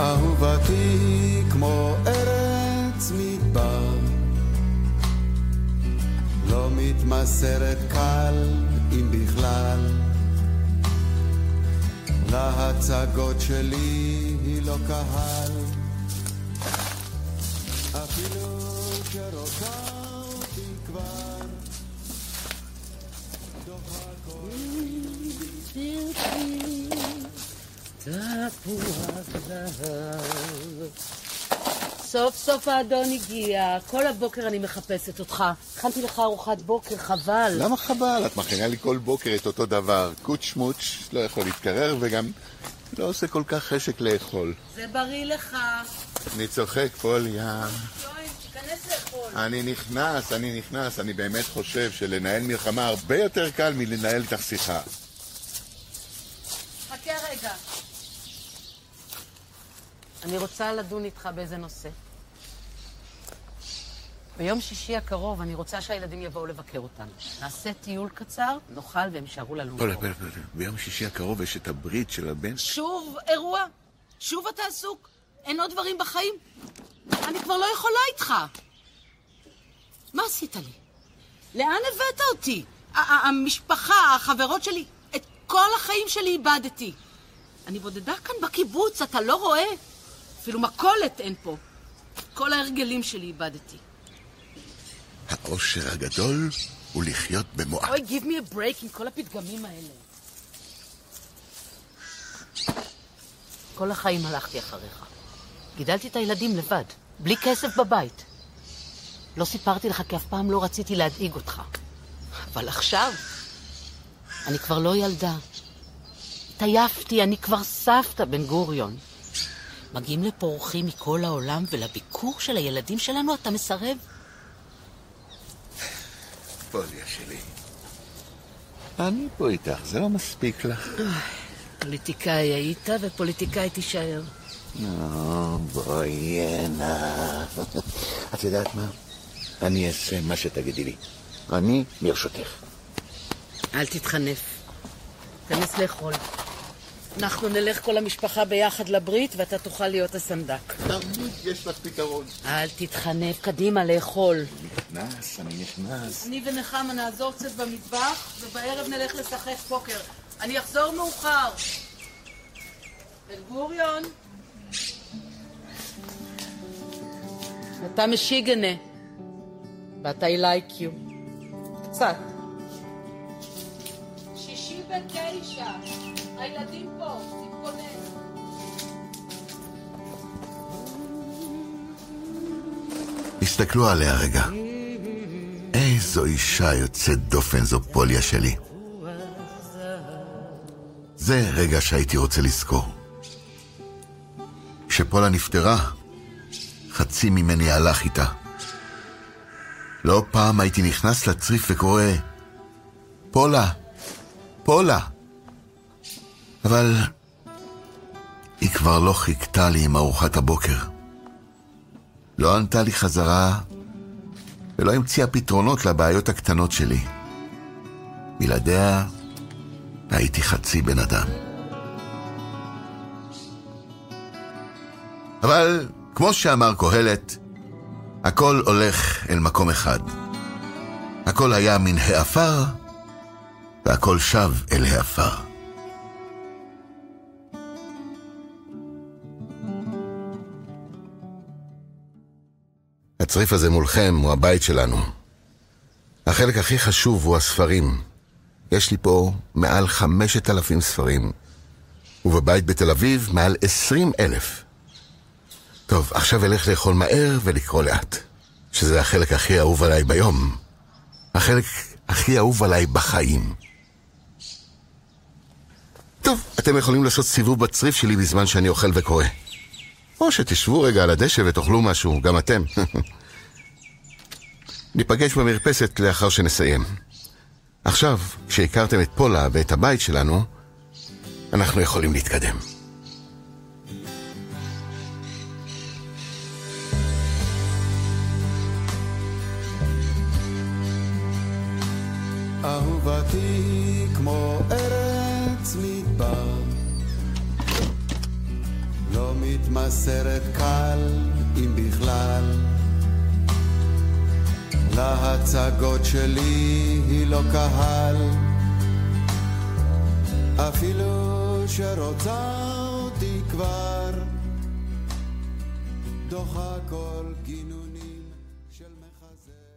אהובתי כמו ארץ מדבר, לא מתמסרת קל אם בכלל, להצגות שלי היא לא קהל, אפילו שרוצה אותי כבר, דוחה כל... תפוח זהב. סוף סוף האדון הגיע, כל הבוקר אני מחפשת אותך. הכנתי לך ארוחת בוקר, חבל. למה חבל? את מכינה לי כל בוקר את אותו דבר. קוץ' שמוץ', לא יכול להתקרר וגם לא עושה כל כך חשק לאכול. זה בריא לך. אני צוחק, פוליה. אני נכנס, אני נכנס. אני באמת חושב שלנהל מלחמה הרבה יותר קל מלנהל איתך שיחה. חכה רגע. אני רוצה לדון איתך באיזה נושא. ביום שישי הקרוב אני רוצה שהילדים יבואו לבקר אותנו. נעשה טיול קצר, נאכל והם יישארו ללון. פוליה, פוליה, פוליה. ביום שישי הקרוב יש את הברית של הבן. שוב אירוע? שוב אתה עסוק? אין עוד דברים בחיים? אני כבר לא יכולה איתך. מה עשית לי? לאן הבאת אותי? המשפחה, החברות שלי, את כל החיים שלי איבדתי. אני בודדה כאן בקיבוץ, אתה לא רואה? אפילו מכולת אין פה. כל ההרגלים שלי איבדתי. האושר הגדול הוא לחיות במועט. אוי, give me a break עם כל הפתגמים האלה. כל החיים הלכתי אחריך. גידלתי את הילדים לבד, בלי כסף בבית. לא סיפרתי לך כי אף פעם לא רציתי להדאיג אותך. אבל עכשיו, אני כבר לא ילדה. התעייפתי, אני כבר סבתא בן גוריון. מגיעים לפה אורחים מכל העולם, ולביקור של הילדים שלנו אתה מסרב? פוליה שלי. אני פה איתך, זה לא מספיק לך. פוליטיקאי היית ופוליטיקאי תישאר. נו, בואי הנה. את יודעת מה? אני אעשה מה שתגידי לי. אני ברשותך. אל תתחנף. תיכנס לאכול. אנחנו נלך כל המשפחה ביחד לברית ואתה תוכל להיות הסנדק. תמיד יש לך פתרון. אל תתחנף, קדימה לאכול. נכנס, אני נכנס. אני ונחמה נעזור קצת במטבח, ובערב נלך לשחק פוקר. אני אחזור מאוחר. בן גוריון. אתה משיגנה. but I like you. קצת. שישי ותשע. הילדים. הסתכלו עליה רגע. איזו אישה יוצאת דופן זו פוליה שלי. זה רגע שהייתי רוצה לזכור. כשפולה נפטרה, חצי ממני הלך איתה. לא פעם הייתי נכנס לצריף וקורא, פולה, פולה. אבל היא כבר לא חיכתה לי עם ארוחת הבוקר. לא ענתה לי חזרה ולא המציאה פתרונות לבעיות הקטנות שלי. בלעדיה הייתי חצי בן אדם. אבל כמו שאמר קהלת, הכל הולך אל מקום אחד. הכל היה מן העפר, והכל שב אל העפר. הצריף הזה מולכם הוא הבית שלנו. החלק הכי חשוב הוא הספרים. יש לי פה מעל חמשת אלפים ספרים, ובבית בתל אביב מעל עשרים אלף. טוב, עכשיו אלך לאכול מהר ולקרוא לאט, שזה החלק הכי אהוב עליי ביום. החלק הכי אהוב עליי בחיים. טוב, אתם יכולים לעשות סיבוב בצריף שלי בזמן שאני אוכל וקורא. או שתשבו רגע על הדשא ותאכלו משהו, גם אתם. ניפגש במרפסת לאחר שנסיים. עכשיו, כשהכרתם את פולה ואת הבית שלנו, אנחנו יכולים להתקדם. אהובתי כמו ארץ מתמסרת קל, אם בכלל. להצגות שלי היא לא קהל, אפילו שרוצה אותי כבר, דוחה כל גינונים של מחזר.